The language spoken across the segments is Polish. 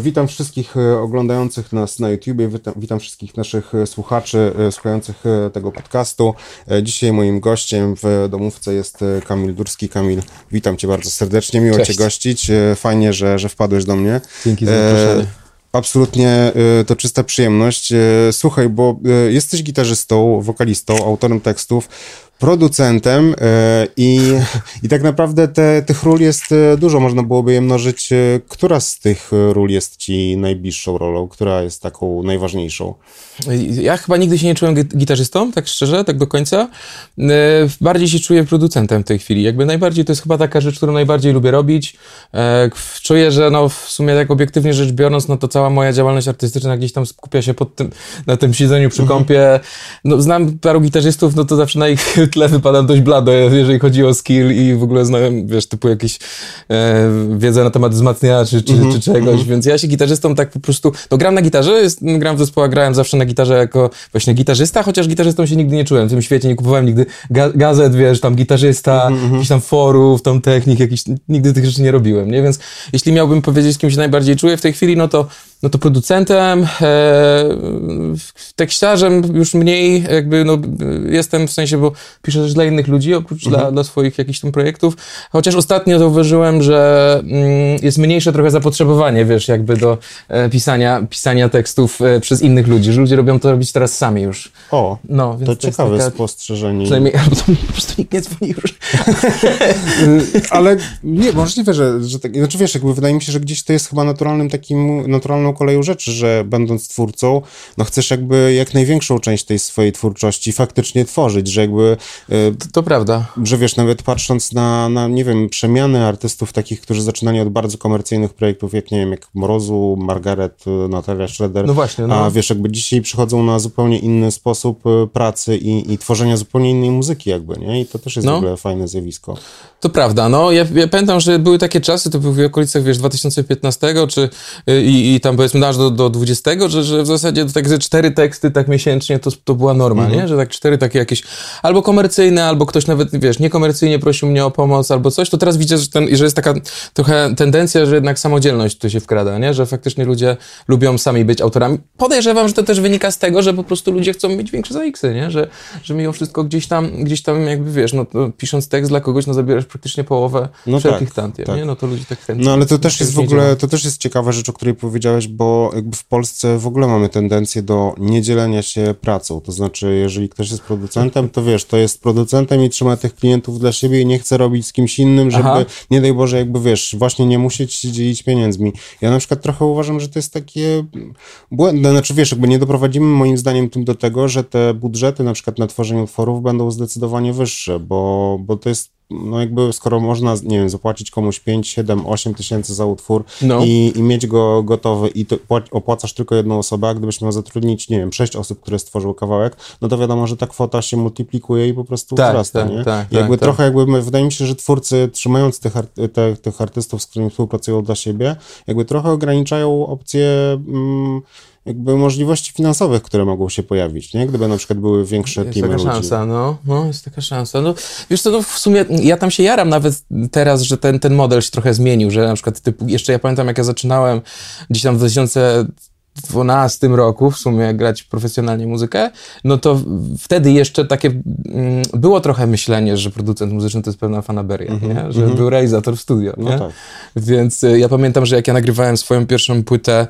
Witam wszystkich e, oglądających nas na YouTubie, witam, witam wszystkich naszych e, słuchaczy e, słuchających tego podcastu. Dzisiaj moim gościem w domówce jest Kamil Durski. Kamil, witam cię bardzo serdecznie, miło Cześć. cię gościć. Fajnie, że, że wpadłeś do mnie. Dzięki za zaproszenie. Absolutnie to czysta przyjemność. Słuchaj, bo jesteś gitarzystą, wokalistą, autorem tekstów producentem e, i, i tak naprawdę te, tych ról jest e, dużo, można byłoby je mnożyć. E, która z tych ról jest ci najbliższą rolą? Która jest taką najważniejszą? Ja chyba nigdy się nie czułem gitarzystą, tak szczerze, tak do końca. Bardziej się czuję producentem w tej chwili. Jakby najbardziej to jest chyba taka rzecz, którą najbardziej lubię robić. Czuję, że no w sumie tak obiektywnie rzecz biorąc, no to cała moja działalność artystyczna gdzieś tam skupia się pod tym, na tym siedzeniu przy mhm. kąpie. No znam paru gitarzystów, no to zawsze na ich tle wypadam dość blado, jeżeli chodzi o skill i w ogóle znałem, wiesz, typu jakieś e, wiedzę na temat wzmacniaczy czy, mm -hmm, czy czegoś, mm -hmm. więc ja się gitarzystą tak po prostu, no gram na gitarze, jest, gram w zespołach, grałem zawsze na gitarze jako właśnie gitarzysta, chociaż gitarzystą się nigdy nie czułem, w tym świecie nie kupowałem nigdy ga gazet, wiesz, tam gitarzysta, mm -hmm. jakichś tam forów, tam technik, jakiś, nigdy tych rzeczy nie robiłem, nie, więc jeśli miałbym powiedzieć, z kim się najbardziej czuję w tej chwili, no to no to producentem, e, tekściarzem już mniej, jakby no, jestem w sensie, bo piszę też dla innych ludzi, oprócz mhm. dla, dla swoich jakichś tam projektów. Chociaż ostatnio zauważyłem, że mm, jest mniejsze trochę zapotrzebowanie, wiesz, jakby do e, pisania, pisania tekstów e, przez innych ludzi, że ludzie robią to robić teraz sami już. O, no, więc to, to ciekawe taka, spostrzeżenie. Przynajmniej, albo to po prostu nikt nie dzwoni już. Ale nie, możliwe, że, że tak, znaczy wiesz, jakby wydaje mi się, że gdzieś to jest chyba naturalnym takim, naturalną koleją rzeczy, że będąc twórcą, no chcesz jakby jak największą część tej swojej twórczości faktycznie tworzyć, że jakby... E, to, to prawda. Że wiesz, nawet patrząc na, na, nie wiem, przemiany artystów takich, którzy zaczynali od bardzo komercyjnych projektów, jak nie wiem, jak Mrozu, Margaret, Natalia Schroeder. No właśnie, no. A wiesz, jakby dzisiaj przychodzą na zupełnie inny sposób e, pracy i, i tworzenia zupełnie innej muzyki jakby, nie? I to też jest no. w ogóle fajne zjawisko. To prawda, no. Ja, ja pamiętam, że były takie czasy, to były w okolicach, wiesz, 2015, czy y, i, i tam powiedzmy aż do, do 20, że, że w zasadzie tak ze cztery teksty tak miesięcznie to, to była norma, mhm. nie? Że tak cztery takie jakieś albo komercyjne, albo ktoś nawet, wiesz, niekomercyjnie prosił mnie o pomoc albo coś, to teraz widzę, że, ten, że jest taka trochę tendencja, że jednak samodzielność tu się wkrada, nie? Że faktycznie ludzie lubią sami być autorami. Podejrzewam, że to też wynika z tego, że po prostu ludzie chcą mieć większe zaiksy, nie? Że, że mimo wszystko gdzieś tam, gdzieś tam jakby, wiesz, no, pisząc tekst dla kogoś, no zabierasz praktycznie połowę no wszelkich tak, tantiem, tak. nie? No to ludzie tak chętnie. No ale to też jest w ogóle, to też jest ciekawa rzecz, o której powiedziałeś, bo jakby w Polsce w ogóle mamy tendencję do niedzielenia się pracą. To znaczy, jeżeli ktoś jest producentem, to wiesz, to jest producentem i trzyma tych klientów dla siebie i nie chce robić z kimś innym, żeby, Aha. nie daj Boże, jakby wiesz, właśnie nie musieć się dzielić pieniędzmi. Ja na przykład trochę uważam, że to jest takie błędne. Znaczy, wiesz, jakby nie doprowadzimy moim zdaniem tym do tego, że te budżety na przykład na tworzenie utworów będą zdecydowanie wyższe, bo, bo to jest no jakby skoro można, nie wiem, zapłacić komuś 5, 7, 8 tysięcy za utwór no. i, i mieć go gotowy i opłacasz tylko jedną osobę, a gdybyś miał zatrudnić, nie wiem, 6 osób, które stworzyły kawałek, no to wiadomo, że ta kwota się multiplikuje i po prostu tak, wzrasta, tak, nie? Tak, jakby tak, trochę tak. jakby, wydaje mi się, że twórcy trzymając tych, te, tych artystów, z którymi współpracują dla siebie, jakby trochę ograniczają opcje mm, jakby możliwości finansowych, które mogą się pojawić, nie? Gdyby na przykład były większe jest teamy taka ludzi. szansa, no, no, jest taka szansa. No, wiesz co, no w sumie ja tam się jaram nawet teraz, że ten, ten model się trochę zmienił, że na przykład typu, jeszcze ja pamiętam jak ja zaczynałem gdzieś tam w 2000 2012 roku w sumie grać profesjonalnie muzykę, no to wtedy jeszcze takie mm, było trochę myślenie, że producent muzyczny to jest pewna fanaberia, mm -hmm, nie? że mm -hmm. był realizator w studio. No nie? Tak. Więc y, ja pamiętam, że jak ja nagrywałem swoją pierwszą płytę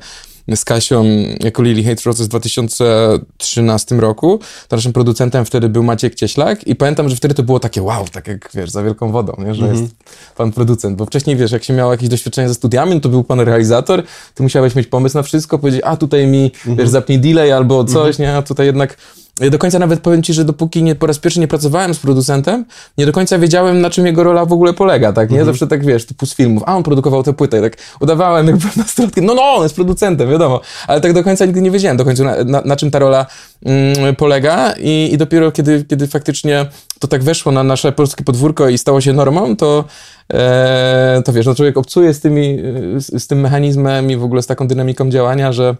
z Kasią jako Lily Hate Roses w 2013 roku. To naszym producentem wtedy był Maciek Cieślak i pamiętam, że wtedy to było takie wow, tak jak wiesz, za wielką wodą, nie? że mm -hmm. jest pan producent, bo wcześniej wiesz, jak się miało jakieś doświadczenie ze studiami, no to był pan realizator, ty musiałeś mieć pomysł na wszystko, powiedzieć, a tutaj mi, mm -hmm. wiesz, mhm. zapnij delay albo coś, mm -hmm. nie, a tutaj jednak ja do końca nawet powiem ci, że dopóki nie, po raz pierwszy nie pracowałem z producentem, nie do końca wiedziałem, na czym jego rola w ogóle polega, tak, nie? Mhm. Zawsze tak, wiesz, typu z filmów, a on produkował tę płytę i tak udawałem jakby nastolatkiem, no no, on jest producentem, wiadomo, ale tak do końca nigdy nie wiedziałem do końca, na, na, na czym ta rola mm, polega I, i dopiero kiedy, kiedy faktycznie to tak weszło na nasze polskie podwórko i stało się normą, to e, to wiesz, no człowiek obcuje z tymi, z, z tym mechanizmem i w ogóle z taką dynamiką działania, że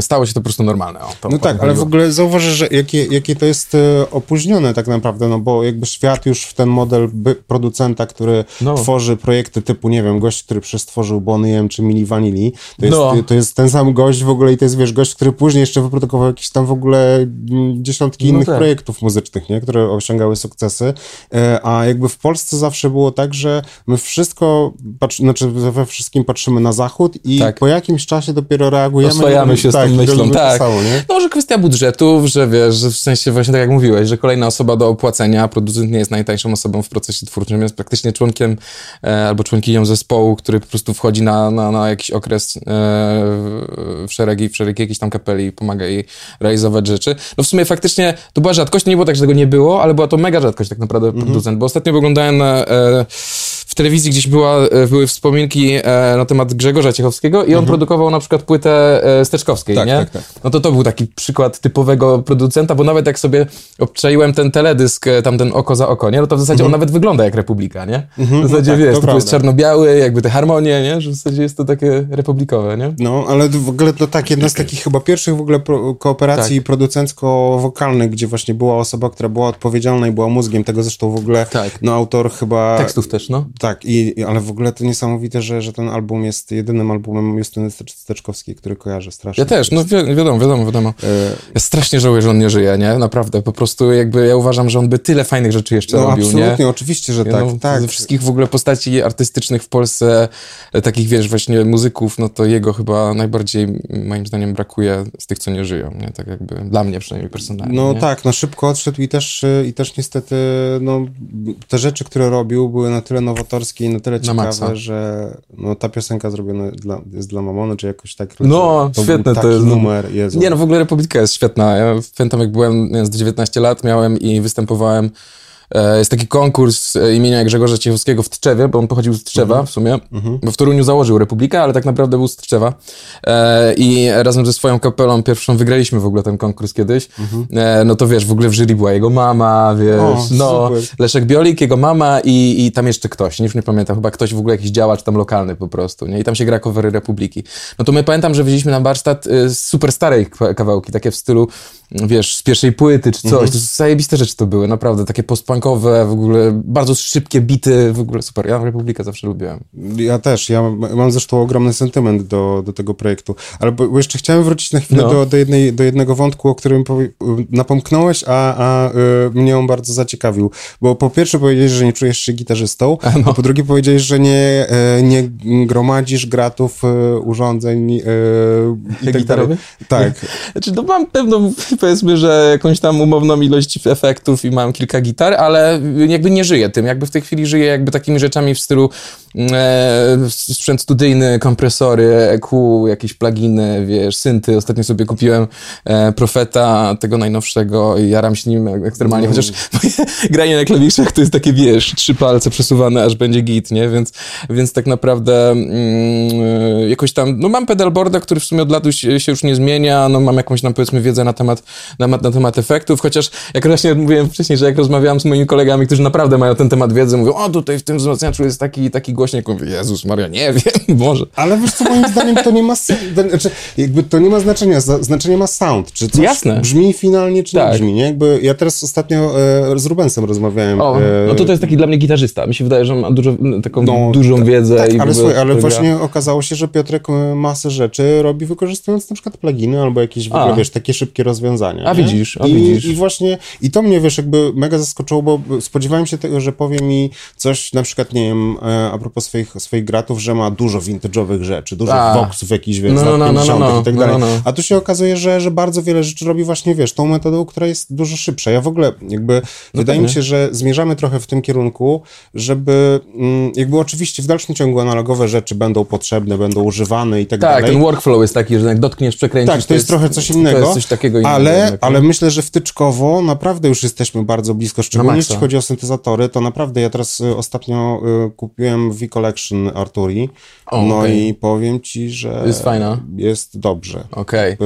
stało się to po prostu normalne. O, No tak, ale w ogóle zauważysz, że jakie, jakie to jest e, opóźnione tak naprawdę, no bo jakby świat już w ten model producenta, który No. tworzy projekty typu, nie wiem, gość, który przestworzył Bonnie M czy Mili Vanilli, to jest, No. to jest ten sam gość w ogóle i to jest, wiesz, gość, który później jeszcze wyprodukował jakieś tam w ogóle mm, dziesiątki No innych tak. projektów muzycznych, nie, które osiągały sukcesy, E, a jakby w Polsce zawsze było tak, że my wszystko, patrzy, znaczy we wszystkim patrzymy na zachód i Tak. po jakimś czasie dopiero reagujemy. Oswajamy się z tak, tą i myślą, tak. samo, nie? No może kwestia budżetów, że wiesz, że w sensie właśnie tak jak mówiłeś, że kolejna osoba do opłacenia, producent nie jest najtańszą osobą w procesie twórczym, jest praktycznie członkiem e, albo członkinią zespołu, który po prostu wchodzi na, na, na jakiś okres e, w szeregi, w szeregi jakiejś tam kapeli i pomaga jej realizować rzeczy. No w sumie faktycznie to była rzadkość, nie było tak, że tego nie było, ale była to mega rzadkość tak naprawdę producent, bo ostatnio oglądałem na, e, w telewizji gdzieś była, e, były wspominki e, na temat Grzegorza Ciechowskiego i on produkował na przykład płytę e, Steczkowskiej, Tak, nie? tak, tak. No to to był taki przykład typowego producenta, bo nawet jak sobie obczaiłem ten teledysk, tamten oko za oko, nie? No to w zasadzie on nawet wygląda jak Republika, nie? W zasadzie tak, wiesz, to to jest czarno-biały, jakby te harmonie, nie? Że w zasadzie jest to takie republikowe, nie? No, ale w ogóle to tak, jedna z takich chyba pierwszych w ogóle pro, kooperacji Tak. producencko-wokalnych, gdzie właśnie była osoba, która była odpowiedzialna i była mózgiem tego, zresztą w ogóle, Tak. no autor chyba... Tekstów też, no. Tak, i, ale w ogóle to niesamowite, że, że ten album jest jedynym albumem Justyny Stecz- Steczkowskiej, który kojarzę strasznie. Ja też, no wi wiadomo, wiadomo, wiadomo. E, Ja strasznie żałuję, że on nie żyje, nie? Naprawdę, po prostu jakby ja uważam, że on by tyle fajnych rzeczy jeszcze No robił, nie? absolutnie, oczywiście, że tak, no, tak. Ze wszystkich w ogóle postaci artystycznych w Polsce, e, takich wiesz, właśnie muzyków, no to jego chyba najbardziej moim zdaniem brakuje z tych, co nie żyją, nie? Tak jakby dla mnie przynajmniej personalnie. No nie? tak, no szybko odszedł i też, y, i też niestety no, te rzeczy, które robił były na tyle nowatorskie i na tyle Na maksa. ciekawe, że no, ta piosenka zrobiona dla, jest dla Mamony, czy jakoś tak. No, to świetne to jest, numer, Jezu. Nie, no w ogóle Republika jest świetna. Ja pamiętam, jak byłem, z 19 lat miałem i występowałem. E, jest taki konkurs e, imienia Grzegorza Ciechowskiego w Tczewie, bo on pochodził z Tczewa Mhm. w sumie, bo w Toruniu założył Republikę, ale tak naprawdę był z Tczewa. E, I razem ze swoją kapelą pierwszą wygraliśmy w ogóle ten konkurs kiedyś. E, no to wiesz, w ogóle w jury była jego mama, wiesz, Mhm. O, no, super. Leszek Biolik, jego mama i, i tam jeszcze ktoś, już nie pamiętam, chyba ktoś w ogóle jakiś działacz tam lokalny po prostu, nie? I tam się gra covery Republiki. No to my pamiętam, że wzięliśmy na warsztat y, super starej kawałki, takie w stylu, wiesz, z pierwszej płyty czy coś. Mhm. To zajebiste rzeczy to były, naprawdę, takie w ogóle bardzo szybkie bity, w ogóle super. Ja Republikę zawsze lubiłem. Ja też, ja mam- zresztą ogromny sentyment do, do tego projektu, ale bo, jeszcze chciałem wrócić na chwilę No. do, do, jednej, do jednego wątku, o którym napomknąłeś, a, a y, mnie on bardzo zaciekawił, bo po pierwsze powiedziałeś, że nie czujesz się gitarzystą, no. a po drugie powiedziałeś, że nie, e, nie gromadzisz gratów, e, urządzeń i tak? Tak, Znaczy, no mam pewną, powiedzmy, że jakąś tam umowną ilość efektów i mam kilka gitar, ale jakby nie żyję tym. Jakby w tej chwili żyję jakby takimi rzeczami w stylu e, sprzęt studyjny, kompresory, EQ, jakieś pluginy, wiesz, synty. Ostatnio sobie kupiłem e, Profeta, tego najnowszego i jaram się nim ekstremalnie, chociaż moje granie na klawiszach to jest takie, wiesz, trzy palce przesuwane, aż będzie git, nie? Więc, więc tak naprawdę mm, jakoś tam, no mam pedalboarda, który w sumie od lat się się już nie zmienia, no mam jakąś tam powiedzmy wiedzę na temat, na, na temat efektów, chociaż jak właśnie mówiłem wcześniej, że jak rozmawiałem z moimi kolegami, którzy naprawdę mają ten temat wiedzy, mówią, o tutaj w tym wzmacniaczu jest taki taki głośnik, mówię, Jezus Maria, nie wiem, może. ale wiesz co, moim zdaniem to nie ma, znaczy, jakby to nie ma znaczenia, znaczenie ma sound, czy coś Jasne. brzmi finalnie, czy Tak. nie brzmi, nie? Jakby ja teraz ostatnio e, z Rubensem rozmawiałem. O, e, no to to jest taki dla mnie gitarzysta, mi się wydaje, że ma dużo, taką No, dużą wiedzę Tak, i ale, słuchaj, ale właśnie okazało się, że Piotrek e, masę rzeczy robi wykorzystując na przykład pluginy albo jakieś w ogóle, wiesz, takie szybkie rozwiązania. A nie? widzisz, a I, widzisz. I właśnie, i to mnie, wiesz, jakby mega zaskoczyło, bo spodziewałem się tego, że powie mi coś, na przykład, nie wiem, e, a propos swoich, swoich gratów, że ma dużo vintage'owych rzeczy, dużo A. voxów jakichś, wiesz, No, no, no, no, 50 no, i tak no, dalej. no, no. A tu się okazuje, że, że bardzo wiele rzeczy robi właśnie, wiesz, tą metodą, która jest dużo szybsza. Ja w ogóle jakby, wydaje mi się, że zmierzamy trochę w tym kierunku, żeby mm, jakby oczywiście w dalszym ciągu analogowe rzeczy będą potrzebne, będą używane i tak, Tak, dalej. ten workflow jest taki, że jak dotkniesz, przekręcisz... Tak, to jest trochę coś innego, coś innego. ale, ale myślę, że wtyczkowo naprawdę już jesteśmy bardzo blisko, szczególnie ogólnie jeśli chodzi o syntezatory, to naprawdę ja teraz y, ostatnio y, kupiłem V Collection Arturi, O, no okej. i powiem ci, że Jest fajna. jest dobrze. Okej. Y,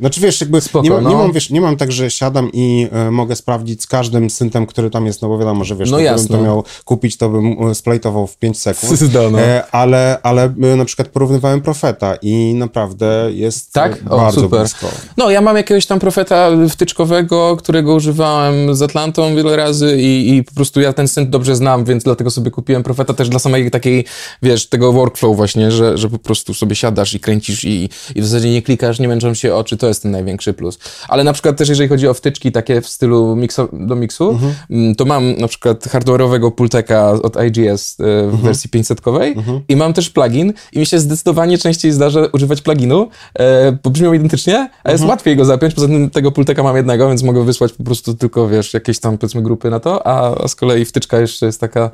Znaczy wiesz, jakby Spoko, nie, ma, nie no. mam, wiesz, nie mam tak, że siadam i e, mogę sprawdzić z każdym syntem, który tam jest, no bo wiadomo, że wiesz, No gdybym to miał kupić, to bym splajtował w 5 sekund. Zda, no. E, ale, ale na przykład porównywałem Profeta i naprawdę jest Tak? O, bardzo super. blisko. No, ja mam jakiegoś tam profeta wtyczkowego, którego używałem z Atlantą wiele razy i, i po prostu ja ten synth dobrze znam, więc dlatego sobie kupiłem profeta też dla samej takiej, wiesz, tego workflow właśnie, że, że po prostu sobie siadasz i kręcisz i, i w zasadzie nie klikasz, nie męczą się oczy, to jest ten największy plus. Ale na przykład też jeżeli chodzi o wtyczki takie w stylu mikso, do miksu, mm, to mam na przykład hardware'owego pulteka od IGS e, w wersji 500-kowej i mam też plugin i mi się zdecydowanie częściej zdarza używać pluginu, e, bo brzmią identycznie, a jest łatwiej go zapiąć, poza tym tego pulteka mam jednego, więc mogę wysłać po prostu tylko, wiesz, jakieś tam powiedzmy grupy na to, a, a z kolei wtyczka jeszcze jest taka...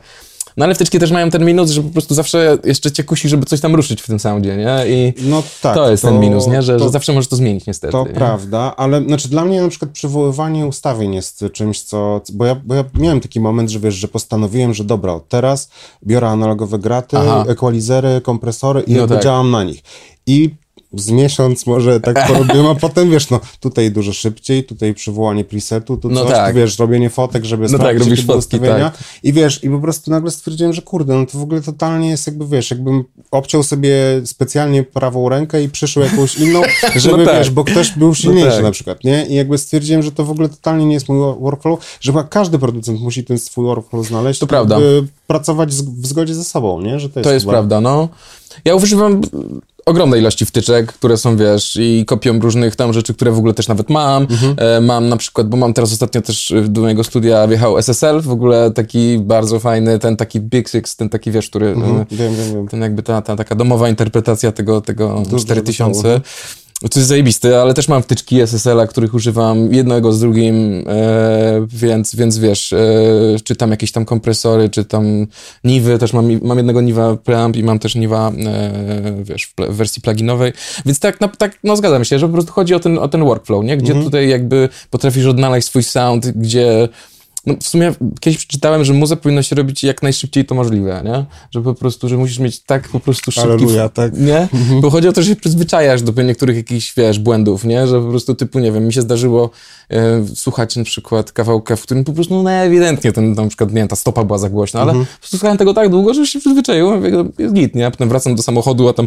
No ale wtyczki też mają ten minus, że po prostu zawsze jeszcze cię kusi, żeby coś tam ruszyć w tym soundzie, nie? I No tak. to jest ten minus, nie? Że, to, że zawsze możesz to zmienić niestety. To nie? prawda, ale znaczy dla mnie na przykład przywoływanie ustawień jest czymś, co. Bo ja, bo ja miałem taki moment, że wiesz, że postanowiłem, że dobra, teraz biorę analogowe graty, Aha. ekwalizery, kompresory i No tak. działam na nich. I z miesiąc może tak porobiłem, a potem wiesz, no tutaj dużo szybciej, tutaj przywołanie presetu, tu No coś, tak. tu wiesz, robienie fotek, żeby No tak, robisz fotki, ustawienia. tak. I wiesz, i po prostu nagle stwierdziłem, że kurde, no to w ogóle totalnie jest jakby, wiesz, jakbym obciął sobie specjalnie prawą rękę i przyszł jakąś inną, żeby, tak. wiesz, bo ktoś był silniejszy tak. na przykład, nie? I jakby stwierdziłem, że to w ogóle totalnie nie jest mój wo- workflow, że chyba każdy producent musi ten swój workflow znaleźć. To prawda. pracować w zgodzie ze sobą, nie? Że to jest, To jest prawda, no. Ja używam ogromnej ilości wtyczek, które są, wiesz, i kopią różnych tam rzeczy, które w ogóle też nawet mam. Mhm. E, mam na przykład, bo mam teraz ostatnio też e, do mojego studia wjechał SSL, w ogóle taki bardzo fajny, ten taki Big Six, ten taki, wiesz, który... Mhm, e, wiem, wiem, wiem. ten jakby ta, ta taka domowa interpretacja tego, tego Dużo 4000. To jest zajebiste, ale też mam wtyczki SSL-a, których używam jednego z drugim, e, więc, więc wiesz, e, czy tam jakieś tam kompresory, czy tam niwy, też mam, mam jednego niwa preamp i mam też niwa, e, wiesz, w, wersji pluginowej, więc tak, no, tak, no zgadzam się, że po prostu chodzi o ten, o ten workflow, nie? Gdzie tutaj jakby potrafisz odnaleźć swój sound, gdzie no w sumie kiedyś przeczytałem, że muzę powinno się robić jak najszybciej to możliwe, nie? Że po prostu, że musisz mieć tak po prostu szybki... Aleluja, tak. Nie? Bo chodzi o to, że się przyzwyczajasz do niektórych jakichś, wiesz, błędów, nie? Że po prostu typu, nie wiem, mi się zdarzyło e, słuchać na przykład kawałka, w którym po prostu no ewidentnie ten, na przykład, nie wiem, ta stopa była za głośna, ale prostu słuchałem tego tak długo, że już się przyzwyczaiłem, mówię, jest git, nie? A potem wracam do samochodu, a tam...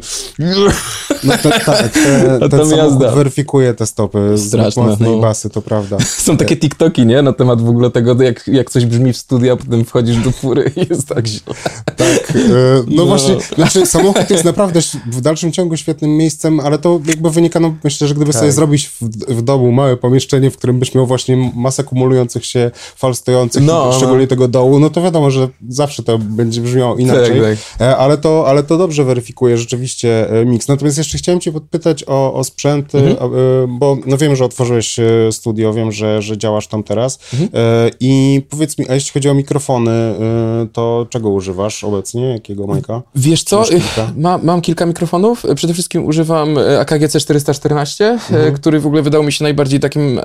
No to, tak, te, A ten jazda. weryfikuje te stopy z Straszne, mocnej no. basy, to prawda. Są takie TikToki, nie? Na temat w ogóle tego, jak, jak coś brzmi w studiu, a potem wchodzisz do fury i jest tak źle. Tak, e, no, No. właśnie, znaczy samochód jest naprawdę w dalszym ciągu świetnym miejscem, ale to jakby wynika, no myślę, że gdyby sobie Tak. zrobić w, w domu małe pomieszczenie, w którym byś miał właśnie masę kumulujących się fal stojących, No, no. szczególnie tego dołu, no to wiadomo, że zawsze to będzie brzmiało inaczej, Tak, E, ale, to, ale to dobrze weryfikuje rzeczywiście e, miks. Natomiast jeszcze chciałem cię podpytać o, o sprzęt, Mhm. bo no wiem, że otworzyłeś studio, wiem, że, że działasz tam teraz Mhm. E, i powiedz mi, a jeśli chodzi o mikrofony, e, to czego używasz obecnie? Jakiego majka? Wiesz co, kilka? ma, mam kilka mikrofonów. Przede wszystkim używam e, AKG C414, e, który w ogóle wydał mi się najbardziej takim e,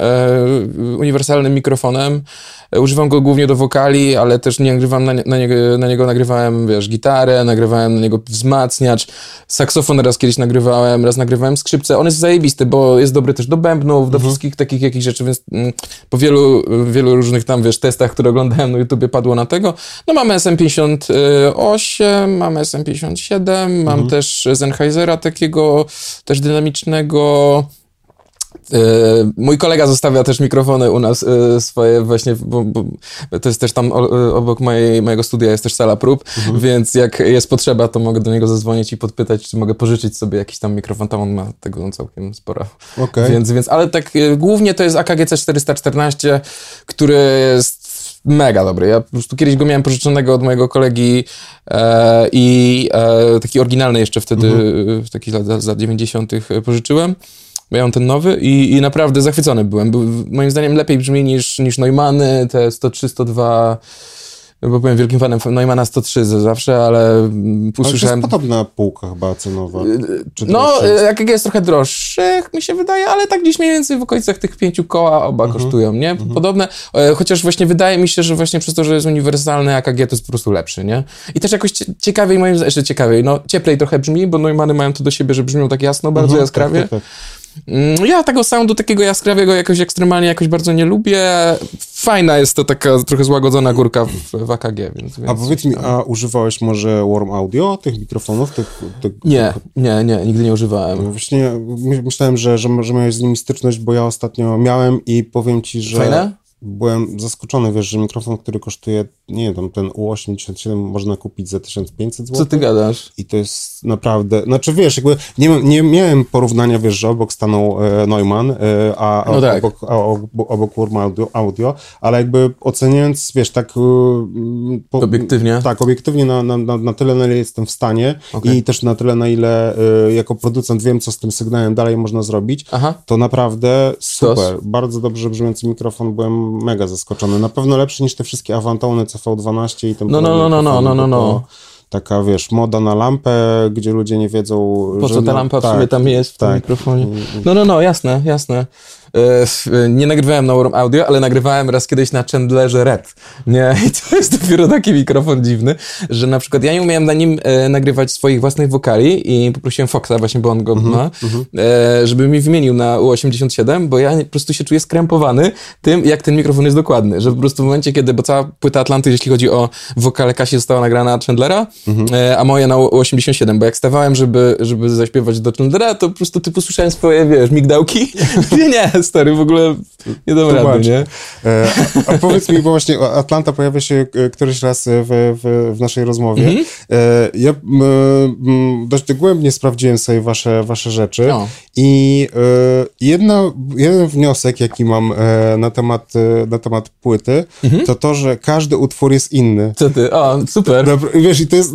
uniwersalnym mikrofonem. E, Używam go głównie do wokali, ale też nie nagrywam na, na, niego, na niego nagrywałem, wiesz, gitarę, nagrywałem na niego wzmacniacz, saksofon raz kiedyś nagrywałem, raz nagrywałem skrzypce. On jest zajebisty, bo jest dobry też do bębnów, do wszystkich takich jakichś rzeczy, więc mm, po wielu, wielu różnych tam, wiesz, testach, które oglądałem na YouTubie padło na tego. No mamy SM58, mamy SM57, mam też Sennheisera takiego też dynamicznego. E, Mój kolega zostawia też mikrofony u nas e, swoje właśnie, bo, bo to jest też tam e, obok mojej, mojego studia jest też sala prób, więc jak jest potrzeba, to mogę do niego zadzwonić i podpytać, czy mogę pożyczyć sobie jakiś tam mikrofon, tam on ma tego całkiem sporo. Okej. Więc, więc, ale tak głównie to jest AKG C414, który jest mega dobry. Ja po prostu kiedyś go miałem pożyczonego od mojego kolegi e, i e, taki oryginalny jeszcze wtedy, w takich lat, lat 90. pożyczyłem. Mam ten nowy i, i naprawdę zachwycony byłem. Był, moim zdaniem lepiej brzmi niż, niż Neumanny, te 103, 102 bo byłem wielkim fanem Neumana 103 zawsze, ale mm, Ale to usłyszałem... jest podobna półka chyba cenowa. Czy No, jest? e, AKG jest trochę droższych, mi się wydaje, ale tak gdzieś mniej więcej w okolicach tych pięciu koła oba Mhm. kosztują, nie? Podobne, e, chociaż właśnie wydaje mi się, że właśnie przez to, że jest uniwersalny AKG, to jest po prostu lepszy, nie? I też jakoś cie- ciekawiej, moim zdaniem, jeszcze ciekawiej, no cieplej trochę brzmi, bo Neumany mają to do siebie, że brzmią tak jasno, bardzo Mhm, jaskrawie. tak, tak, tak. Mm, Ja tego soundu takiego jaskrawego jakoś ekstremalnie jakoś bardzo nie lubię. Fajna jest to taka trochę złagodzona górka w, w AKG, więc... A więc powiedz mi, a używałeś może Warm Audio, tych mikrofonów? Tych, tych... Nie, nie, nie, nigdy nie używałem. Właśnie my- myślałem, że, że, że miałeś z nimi styczność, bo ja ostatnio miałem i powiem ci, że Fajne? Byłem zaskoczony, wiesz, że mikrofon, który kosztuje, nie wiem, tam ten U87 można kupić za 1500 zł. Co ty gadasz? I to jest naprawdę, znaczy wiesz, jakby nie, nie miałem porównania, wiesz, że obok stanął e, Neumann, e, a, No tak. obok, a obok, obok Warm audio, audio, ale jakby oceniając, wiesz, tak... e, po, Obiektywnie? Tak, obiektywnie na, na, na, tyle, na ile jestem w stanie Okej. i też na tyle, na ile e, jako producent wiem, co z tym sygnałem dalej można zrobić, Aha. to naprawdę super. Bardzo dobrze brzmiący mikrofon, byłem mega zaskoczony. Na pewno lepszy niż te wszystkie Avantony CV12 i tym No, no, no, no, no, no, no, bo no. to Taka, wiesz, moda na lampę, gdzie ludzie nie wiedzą, Po co ta no, lampa w tak, sumie tam jest w tym tak. mikrofonie? No, no, no, jasne, jasne. E, Nie nagrywałem na Warm Audio, ale nagrywałem raz kiedyś na Chandlerze Red. Nie, i to jest dopiero taki mikrofon dziwny, że na przykład ja nie umiałem na nim e, nagrywać swoich własnych wokali i poprosiłem Foxa, właśnie, bo on go Mhm, ma, e, żeby mi wymienił na U87, bo ja po prostu się czuję skrępowany tym, jak ten mikrofon jest dokładny, że po prostu w momencie, kiedy, bo cała płyta Atlanty, jeśli chodzi o wokale Kasi, została nagrana na Chandlera, Mhm. e, a moje na U87, bo jak stawałem, żeby, żeby zaśpiewać do Chandlera, to po prostu typu słyszałem swoje, wiesz, migdałki. nie, nie, stary, w ogóle nie dam Tłumacz. rady, nie? E, a, a powiedz mi, bo właśnie Atlanta pojawia się e, któryś raz w, w, w naszej rozmowie. Mhm. E, ja m, dość dogłębnie sprawdziłem sobie wasze, wasze rzeczy No. i e, jedna, jeden wniosek, jaki mam e, na, temat, e, na temat płyty, Mhm. to to, że każdy utwór jest inny. Co ty? O, super. Dobra, wiesz, i to jest,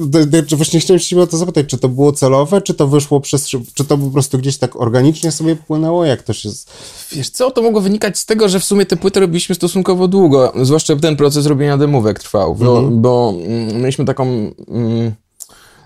to, właśnie chciałem się o to zapytać, czy to było celowe, czy to wyszło przez, czy to po prostu gdzieś tak organicznie sobie płynęło, jak to się... Wiesz co, to mogło wynikać z tego, że w sumie te płyty robiliśmy stosunkowo długo, zwłaszcza ten proces robienia demówek trwał, bo, bo mm, mieliśmy taką... Mm,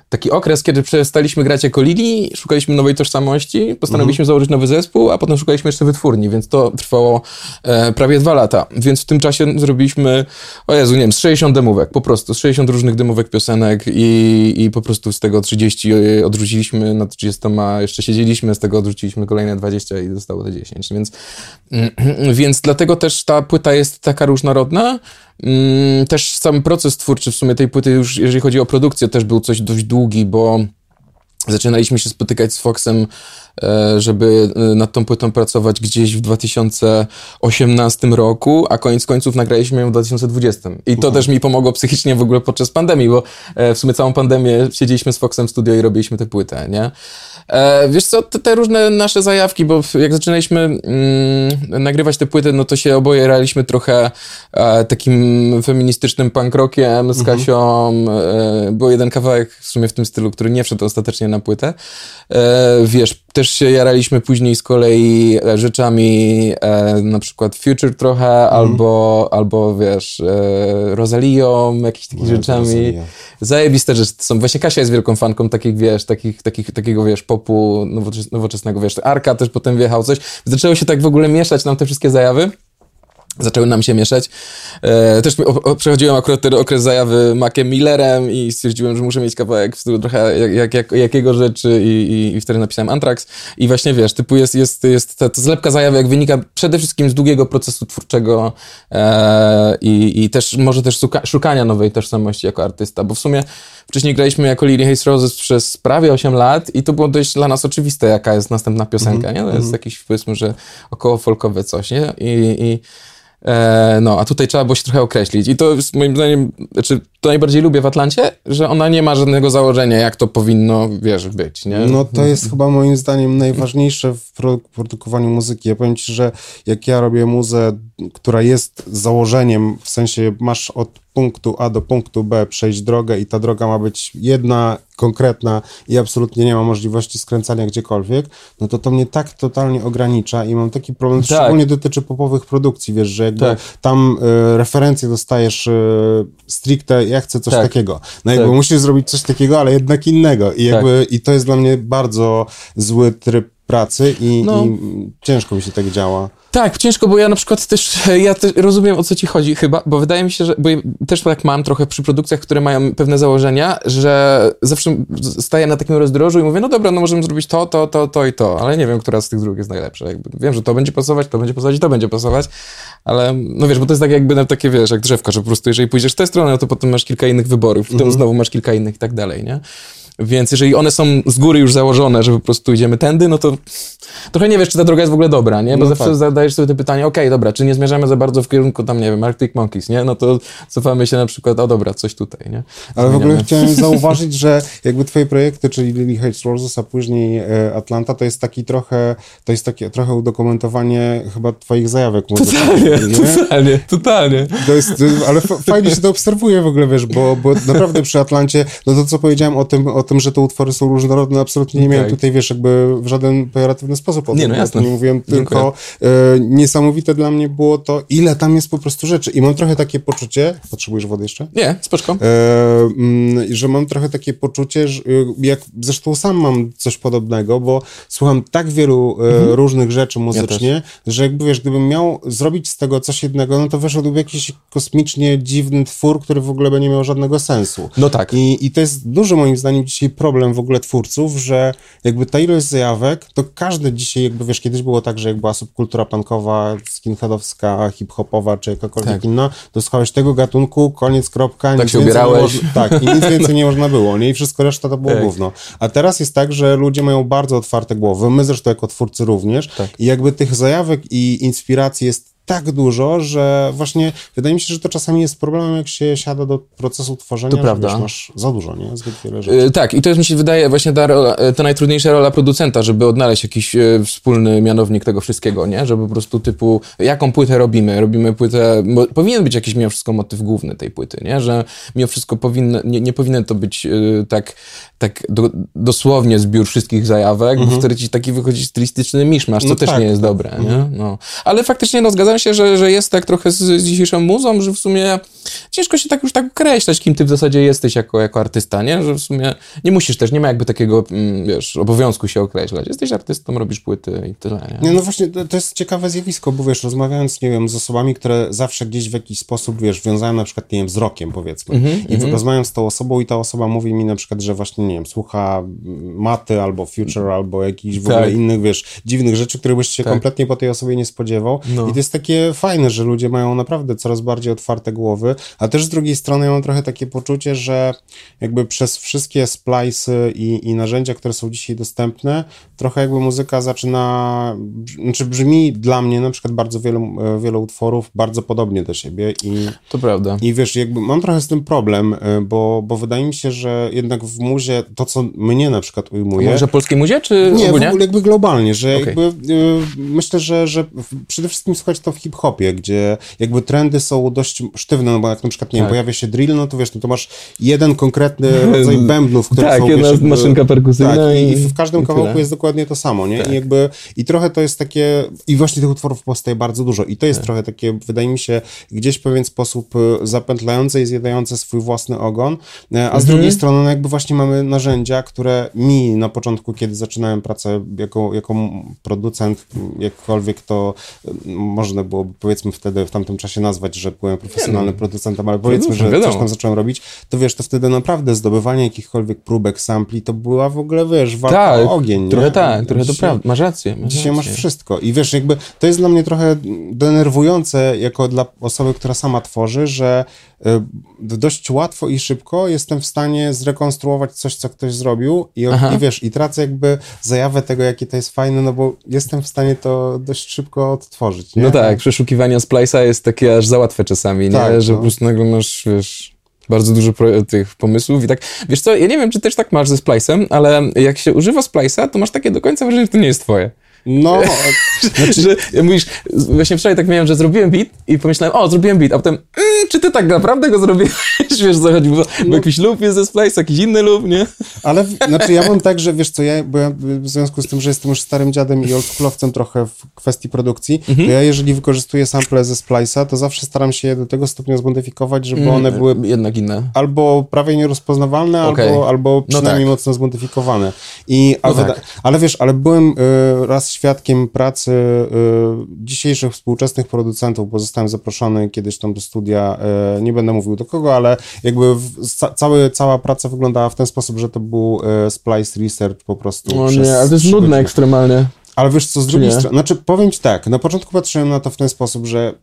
Taki okres, kiedy przestaliśmy grać jako Lili, szukaliśmy nowej tożsamości, postanowiliśmy założyć nowy zespół, a potem szukaliśmy jeszcze wytwórni, więc to trwało e, prawie dwa lata. Więc w tym czasie zrobiliśmy, o Jezu, nie wiem, z 60 demówek, po prostu, z 60 różnych demówek piosenek i, i po prostu z tego 30 odrzuciliśmy, nad 30 jeszcze siedzieliśmy, z tego odrzuciliśmy kolejne 20 i zostało te 10, więc, więc dlatego też ta płyta jest taka różnorodna. Mm, Też sam proces twórczy w sumie tej płyty już, jeżeli chodzi o produkcję, też był coś dość długi, bo zaczynaliśmy się spotykać z Foxem, e, żeby e, nad tą płytą pracować gdzieś w 2018 roku, a koniec końców nagraliśmy ją w 2020. I to też mi pomogło psychicznie w ogóle podczas pandemii, bo e, w sumie całą pandemię siedzieliśmy z Foxem w studio i robiliśmy tę płytę, nie? E, Wiesz co, te, te różne nasze zajawki, bo jak zaczynaliśmy mm, nagrywać te płyty, no to się oboje raliśmy trochę e, takim feministycznym punk rockiem z Kasią. E, był jeden kawałek w sumie w tym stylu, który nie wszedł ostatecznie na płytę. E, wiesz, też się jaraliśmy później z kolei e, rzeczami e, na przykład Future trochę, albo, albo wiesz, e, Rosalią, jakimiś takimi Jezu, rzeczami. Rosalia. Zajebiste rzeczy są. Właśnie Kasia jest wielką fanką takich, wiesz, takich, takich, takiego, wiesz, popu nowoczes nowoczesnego, wiesz. Arka też potem wjechał coś. Zaczęło się tak w ogóle mieszać nam te wszystkie zajawy. Zaczęły nam się mieszać. E, też mi- o, o, przechodziłem akurat ten okres zajawy Maciem Millerem i stwierdziłem, że muszę mieć kawałek w stylu trochę jak, jak, jak, jakiego rzeczy i, i, i wtedy napisałem Antrax. I właśnie wiesz, typu jest, jest, jest ta, ta zlepka zajawy, jak wynika przede wszystkim z długiego procesu twórczego e, i, i też może też szuka, szukania nowej tożsamości jako artysta, bo w sumie wcześniej graliśmy jako Lily Hayes Roses przez prawie 8 lat i to było dość dla nas oczywiste, jaka jest następna piosenka, nie? To jest jakiś, powiedzmy, że około folkowe coś, nie? I, i no, a tutaj trzeba było się trochę określić. I to jest moim zdaniem, znaczy, to najbardziej lubię w Atlancie, że ona nie ma żadnego założenia, jak to powinno, wiesz, być, nie? No to jest chyba moim zdaniem najważniejsze w produkowaniu muzyki. Ja powiem ci, że jak ja robię muzę, która jest założeniem, w sensie masz od punktu A do punktu B przejść drogę i ta droga ma być jedna, konkretna i absolutnie nie ma możliwości skręcania gdziekolwiek, no to to mnie tak totalnie ogranicza i mam taki problem, tak. szczególnie dotyczy popowych produkcji, wiesz, że jakby tak. tam y, referencje dostajesz y, stricte, ja chcę coś tak. takiego. No jakby tak. musisz zrobić coś takiego, ale jednak innego i jakby, tak. i to jest dla mnie bardzo zły tryb pracy i, no. i ciężko mi się tak działa. Tak, ciężko, bo ja na przykład też, ja też rozumiem o co ci chodzi chyba, bo wydaje mi się, że, bo też tak mam trochę przy produkcjach, które mają pewne założenia, że zawsze staję na takim rozdrożu i mówię, no dobra, no możemy zrobić to, to, to, to i to, ale nie wiem, która z tych dróg jest najlepsza. Jakby wiem, że to będzie pasować, to będzie pasować i to będzie pasować, ale no wiesz, bo to jest tak jakby na takie, wiesz, jak drzewka, że po prostu jeżeli pójdziesz w tę stronę, no to potem masz kilka innych wyborów, potem mm znowu masz kilka innych i tak dalej, nie? Więc jeżeli one są z góry już założone, że po prostu idziemy tędy, no to trochę nie wiesz, czy ta droga jest w ogóle dobra, nie? Bo no zawsze tak. zadajesz sobie to pytanie, okej, okay, dobra, czy nie zmierzamy za bardzo w kierunku tam, nie wiem, Arctic Monkeys, nie? No to cofamy się na przykład, o dobra, coś tutaj, nie? Ale w ogóle chciałem zauważyć, że jakby twoje projekty, czyli Lily Hates Roses, a później e, Atlanta, to jest taki trochę, to jest takie trochę udokumentowanie chyba twoich zajawek Totalnie, totalnie, totalnie. To jest, ale fajnie się to obserwuje w ogóle, wiesz, bo, bo naprawdę przy Atlancie, no to co powiedziałem o tym, o tym, że te utwory są różnorodne, absolutnie nie miałem tak. tutaj, wiesz, jakby w żaden pejoratywny sposób o nie, tym, no jasne. nie mówiłem, tylko e, niesamowite dla mnie było to, ile tam jest po prostu rzeczy i mam trochę takie poczucie, potrzebujesz wody jeszcze? Nie, spoczko. E, m, mm, że mam trochę takie poczucie, że jak zresztą sam mam coś podobnego, bo słucham tak wielu e, mhm. różnych rzeczy muzycznie, ja że jakby, wiesz, gdybym miał zrobić z tego coś jednego, no to wyszedłby jakiś kosmicznie dziwny twór, który w ogóle by nie miał żadnego sensu. No tak. I, i to jest duży moim zdaniem dzisiaj problem w ogóle twórców, że jakby ta ilość zajawek, to każdy dzisiaj jakby, wiesz, kiedyś było tak, że jak była subkultura punkowa, skinheadowska, hip-hopowa, czy jakakolwiek tak. inna, to słuchałeś tego gatunku, koniec, kropka. Tak się ubierałeś. tak, i nic więcej nie można było, nie? I wszystko reszta to było tak. gówno. A teraz jest tak, że ludzie mają bardzo otwarte głowy, my zresztą jako twórcy również tak. i jakby tych zajawek i inspiracji jest tak dużo, że właśnie wydaje mi się, że to czasami jest problemem, jak się siada do procesu tworzenia, to prawda. Masz za dużo, nie? Zbyt wiele rzeczy. Yy, tak, i to jest mi się wydaje właśnie ta, rola, e, ta najtrudniejsza rola producenta, żeby odnaleźć jakiś yy, wspólny mianownik tego wszystkiego, nie? Żeby po prostu typu, jaką płytę robimy? Robimy płytę, powinien być jakiś mimo wszystko motyw główny tej płyty, nie? Że mimo wszystko powinno, nie, nie powinien to być yy, tak, tak do, dosłownie zbiór wszystkich zajawek, mhm. bo wtedy ci taki wychodzi stylistyczny miszmasz, co no też tak, nie jest tak. dobre, mhm. nie? No. Ale faktycznie, no zgadzam się, że, że jest tak trochę z, z dzisiejszą muzą, że w sumie ciężko się tak już tak określać, kim ty w zasadzie jesteś jako, jako artysta, nie? Że w sumie nie musisz też, nie ma jakby takiego, mm, wiesz, obowiązku się określać. Jesteś artystą, robisz płyty i tyle, nie? nie no właśnie, to, to, jest ciekawe zjawisko, bo wiesz, rozmawiając, nie wiem, z osobami, które zawsze gdzieś w jakiś sposób, wiesz, wiązają na przykład, nie wiem, wzrokiem, powiedzmy. Mm -hmm, I mm -hmm. rozmawiam z tą osobą i ta osoba mówi mi na przykład, że właśnie, nie wiem, słucha maty albo future, albo jakichś w ogóle tak. innych, wiesz, dziwnych rzeczy, których byś się tak. kompletnie po tej osobie nie spodziewał. No. I to jest takie fajne, że ludzie mają naprawdę coraz bardziej otwarte głowy, a też z drugiej strony ja mam trochę takie poczucie, że jakby przez wszystkie splice'y i, i narzędzia, które są dzisiaj dostępne, trochę jakby muzyka zaczyna, znaczy brzmi dla mnie na przykład bardzo wielu, wielu utworów bardzo podobnie do siebie i... To prawda. I wiesz, jakby mam trochę z tym problem, bo, bo wydaje mi się, że jednak w muzie to, co mnie na przykład ujmuje... Może polskiej muzie, czy Nie, ogólnie? w ogóle jakby globalnie, że okay. jakby y, myślę, że, że przede wszystkim słuchać to w hip-hopie, gdzie jakby trendy są dość sztywne, no bo jak na przykład, nie tak. wiem, pojawia się drill, no to wiesz, no to masz jeden konkretny rodzaj bębnów, które tak, są... Tak, jedna maszynka perkusyjna tak, i, i w każdym i kawałku tyle. jest dokładnie to samo, nie? Tak. I jakby, i trochę to jest takie, i właśnie tych utworów powstaje bardzo dużo i to jest tak. trochę takie, wydaje mi się, gdzieś w pewien sposób y, zapętlające i zjadające swój własny ogon, e, a z mhm. drugiej strony, no jakby właśnie mamy narzędzia, które mi na początku, kiedy zaczynałem pracę jako, jako producent, jakkolwiek to można byłoby powiedzmy wtedy w tamtym czasie nazwać, że byłem profesjonalnym no. producentem, ale powiedzmy, że wiadomo. coś tam zacząłem robić, to wiesz, to wtedy naprawdę zdobywanie jakichkolwiek próbek, sampli, to była w ogóle, wiesz, walka tak, o ogień. Trochę nie? tak, trochę dzisiaj, to prawda, masz rację. Masz dzisiaj rację. masz wszystko i wiesz, jakby to jest dla mnie trochę denerwujące jako dla osoby, która sama tworzy, że y, dość łatwo i szybko jestem w stanie zrekonstruować coś, co ktoś zrobił i, i wiesz, i tracę jakby zajawę tego, jakie to jest fajne, no bo jestem w stanie to dość szybko odtworzyć. Nie? No tak, przeszukiwanie Splice'a jest takie aż za łatwe czasami, tak, nie? że no. po prostu nagle masz, wiesz... bardzo dużo tych pomysłów i tak, wiesz co, ja nie wiem, czy też tak masz ze Splice'em, ale jak się używa Splice'a, to masz takie do końca wrażenie, że to nie jest twoje. No, znaczy, że mówisz, właśnie wczoraj tak miałem, że zrobiłem beat i pomyślałem, o, zrobiłem beat, a potem, mm, czy ty tak naprawdę go zrobiłeś? wiesz, co chodzi, bo, no. bo jakiś loop jest ze Splice, jakiś inny loop, nie? Ale, znaczy ja mam tak, że wiesz co, ja, bo ja w związku z tym, że jestem już starym dziadem i oldschoolowcem trochę w kwestii produkcji, mhm. to ja jeżeli wykorzystuję sample ze Splice'a, to zawsze staram się je do tego stopnia zmodyfikować, żeby mm, one były jednak inne. Albo prawie nierozpoznawalne, okay. albo, albo przynajmniej no tak. mocno zmodyfikowane. I, no ale, tak. ale wiesz, ale byłem y, raz świadkiem pracy y, dzisiejszych współczesnych producentów, bo zostałem zaproszony kiedyś tam do studia, y, nie będę mówił do kogo, ale jakby cały, cała praca wyglądała w ten sposób, że to był y, splice research po prostu. No nie, ale to jest nudne ekstremalnie. Ale wiesz co, z drugiej strony, znaczy powiem ci tak, na początku patrzyłem na to w ten sposób, że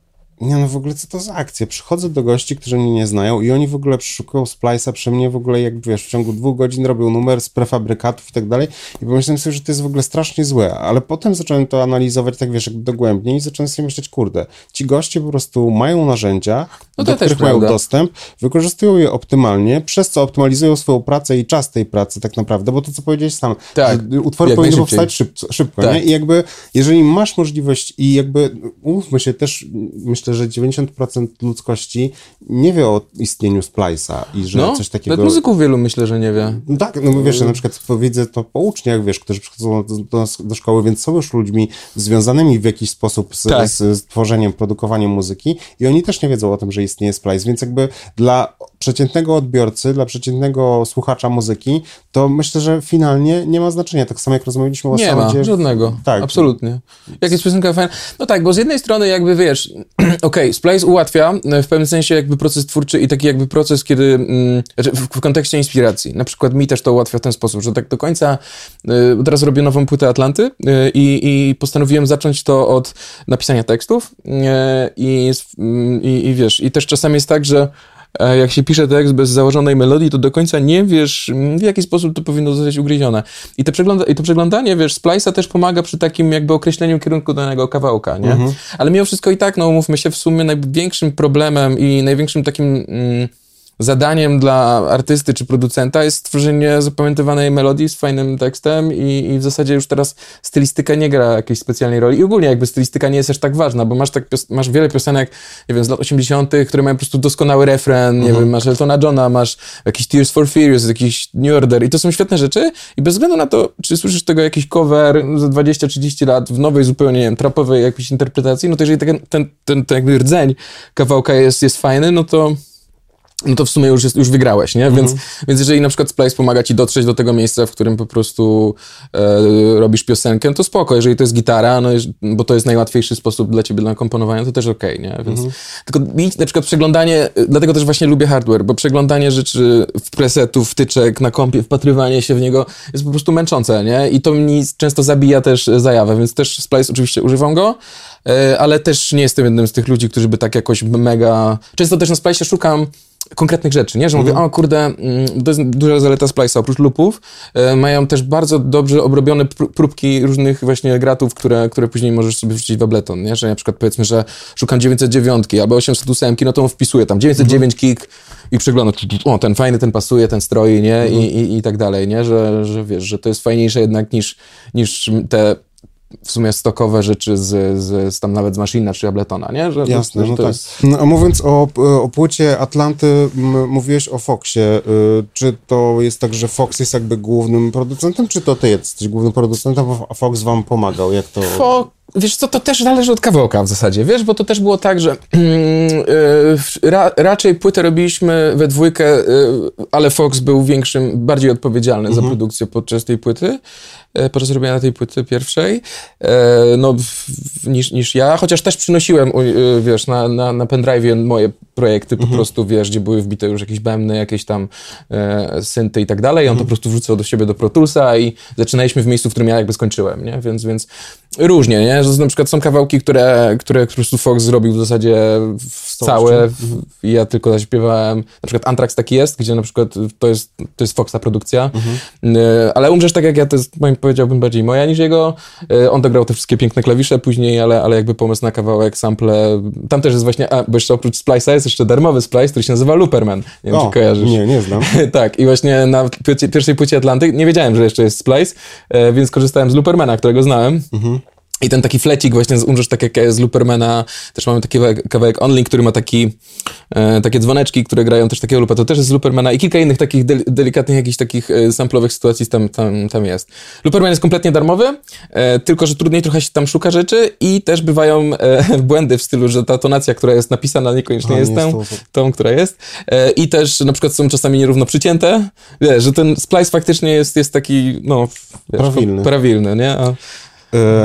nie no, w ogóle co to za akcja? Przychodzę do gości, którzy mnie nie znają i oni w ogóle przeszukują Splice'a przy mnie w ogóle, jak wiesz, w ciągu dwóch godzin robią numer z prefabrykatów i tak dalej i pomyślałem sobie, że to jest w ogóle strasznie złe, ale potem zacząłem to analizować tak, wiesz, jakby dogłębnie i zacząłem sobie myśleć, kurde, ci goście po prostu mają narzędzia, no do których mają dostęp, wykorzystują je optymalnie, przez co optymalizują swoją pracę i czas tej pracy tak naprawdę, bo to, co powiedziałeś sam, tak, utwory powinny powstać szybko, szybko tak. nie? I jakby, jeżeli masz możliwość i jakby, umówmy się też, myślę, że 90% ludzkości nie wie o istnieniu Splice'a i że no, coś takiego... Nawet muzyków wielu myślę, że nie wie. Tak, no wiesz, ja na przykład widzę to po uczniach, wiesz, którzy przychodzą do, do, do szkoły, więc są już ludźmi związanymi w jakiś sposób z, tak. z, z tworzeniem, produkowaniem muzyki i oni też nie wiedzą o tym, że istnieje Splice, więc jakby dla przeciętnego odbiorcy, dla przeciętnego słuchacza muzyki, to myślę, że finalnie nie ma znaczenia. Tak samo jak rozmawialiśmy o nie soundzie. Nie ma, żadnego. Tak. Absolutnie. Jak jest piosenka fajna. No tak, bo z jednej strony jakby wiesz, okej, okay, Splice ułatwia e, w pewnym sensie jakby proces twórczy i taki jakby proces, kiedy mm, w, kontekście inspiracji. Na przykład mi też to ułatwia w ten sposób, że tak do końca teraz robię nową płytę Atlanty y, i, postanowiłem zacząć to od napisania tekstów y, i, i, i wiesz, i też czasami jest tak, że E, jak się pisze tekst bez założonej melodii, to do końca nie wiesz, w jaki sposób to powinno zostać ugryzione. I, te przegląda i to przeglądanie, wiesz, Splice'a też pomaga przy takim jakby określeniu kierunku danego kawałka, nie? Mhm. Ale mimo wszystko i tak, no umówmy się, w sumie największym problemem i największym takim... Mm, zadaniem dla artysty czy producenta jest stworzenie zapamiętywanej melodii z fajnym tekstem i, i, w zasadzie już teraz stylistyka nie gra jakiejś specjalnej roli. I ogólnie jakby stylistyka nie jest aż tak ważna, bo masz, tak, masz wiele piosenek, nie wiem, z lat 80., które mają po prostu doskonały refren, nie mhm. wiem, masz Eltona Johna, masz jakiś Tears for Fears, jakiś New Order i to są świetne rzeczy i bez względu na to, czy słyszysz tego jakiś cover za 20-30 lat w nowej zupełnie, nie wiem, trapowej jakiejś interpretacji, no to jeżeli ten, ten, ten, ten jakby rdzeń kawałka jest, jest fajny, no to no to w sumie już, jest, już wygrałeś, nie? Więc, mhm. więc jeżeli na przykład Splice pomaga ci dotrzeć do tego miejsca, w którym po prostu e, robisz piosenkę, to spoko. Jeżeli to jest gitara, no, bo to jest najłatwiejszy sposób dla ciebie na komponowanie, to też okej, okay, nie? Więc, mhm. Tylko mi na przykład przeglądanie, dlatego też właśnie lubię hardware, bo przeglądanie rzeczy w presetów, wtyczek na kompie, wpatrywanie się w niego jest po prostu męczące, nie? I to mi często zabija też zajawę, więc też Splice oczywiście używam go, e, ale też nie jestem jednym z tych ludzi, którzy by tak jakoś mega... Często też na Splice szukam konkretnych rzeczy, nie? Że mówię, mhm. o kurde, mm, to jest duża zaleta Splice'a, oprócz loopów e, mają też bardzo dobrze obrobione próbki różnych właśnie gratów, które, które później możesz sobie wrzucić w Ableton, nie? Że na przykład powiedzmy, że szukam 909 albo 808, no to wpisuję tam 909 mhm. kick i przeglądam, o, ten fajny, ten pasuje, ten stroi, nie? Mhm. I, i, I tak dalej, nie? Że, że wiesz, że to jest fajniejsze jednak niż, niż te w sumie stokowe rzeczy z, z, z tam nawet z Machina czy Abletona, nie? Że, Jasne, że no tak. Jest... No, a mówiąc o, o płycie Atlanty, mówiłeś o Foxie. Y, czy to jest tak, że Fox jest jakby głównym producentem, czy to ty jesteś głównym producentem, a Fox wam pomagał? Jak to... Fo Wiesz co, to też zależy od kawałka w zasadzie, wiesz, bo to też było tak, że yy, ra, raczej płytę robiliśmy we dwójkę, yy, ale Fox był większym, bardziej odpowiedzialny mhm. za produkcję podczas tej płyty, yy, podczas robienia tej płyty pierwszej, no, w, niż, niż ja, chociaż też przynosiłem, wiesz, na, na, na pendrive'ie moje projekty po mhm. prostu, wiesz, gdzie były wbite już jakieś bębny, jakieś tam e, synty i tak dalej, on mhm. to po prostu wrzucał do siebie do Pro Toolsa i zaczynaliśmy w miejscu, w którym ja jakby skończyłem, nie? Więc, więc różnie, nie? Że na przykład są kawałki, które, które po prostu Fox zrobił w zasadzie w całe i ja tylko zaśpiewałem. Na przykład Antrax taki jest, gdzie na przykład to jest, to jest Foxa produkcja, mhm. E, ale umrzesz tak jak ja, to jest moim, powiedziałbym bardziej moja niż jego. E, on dograł te wszystkie piękne klawisze później, ale, ale jakby pomysł na kawałek, sample, tam też jest właśnie, a, bo jeszcze oprócz Splice'a jest jeszcze darmowy splice, który się nazywa Looperman. Nie wiem, O, czy kojarzysz. nie, nie znam. tak, i właśnie na pierwszej płycie Atlantyk nie wiedziałem, że jeszcze jest splice, e, więc korzystałem z Loopermana, którego znałem. I ten taki flecik właśnie z Umrzesz tak jak ja z Loopermana, też mamy taki kawałek, Onlink, który ma taki, e, takie dzwoneczki, które grają też takiego loopa, to też jest z Loopermana i kilka innych takich del, delikatnych jakichś takich e, samplowych sytuacji tam, tam, tam jest. Looperman jest kompletnie darmowy, e, tylko że trudniej trochę się tam szuka rzeczy i też bywają e, błędy w stylu, że ta tonacja, która jest napisana niekoniecznie A, jest nie tą, jest tą, która jest. E, I też na przykład są czasami nierówno przycięte. Wiesz, że ten splice faktycznie jest, jest taki, no, wiesz, Prawilny. prawilny, nie? A,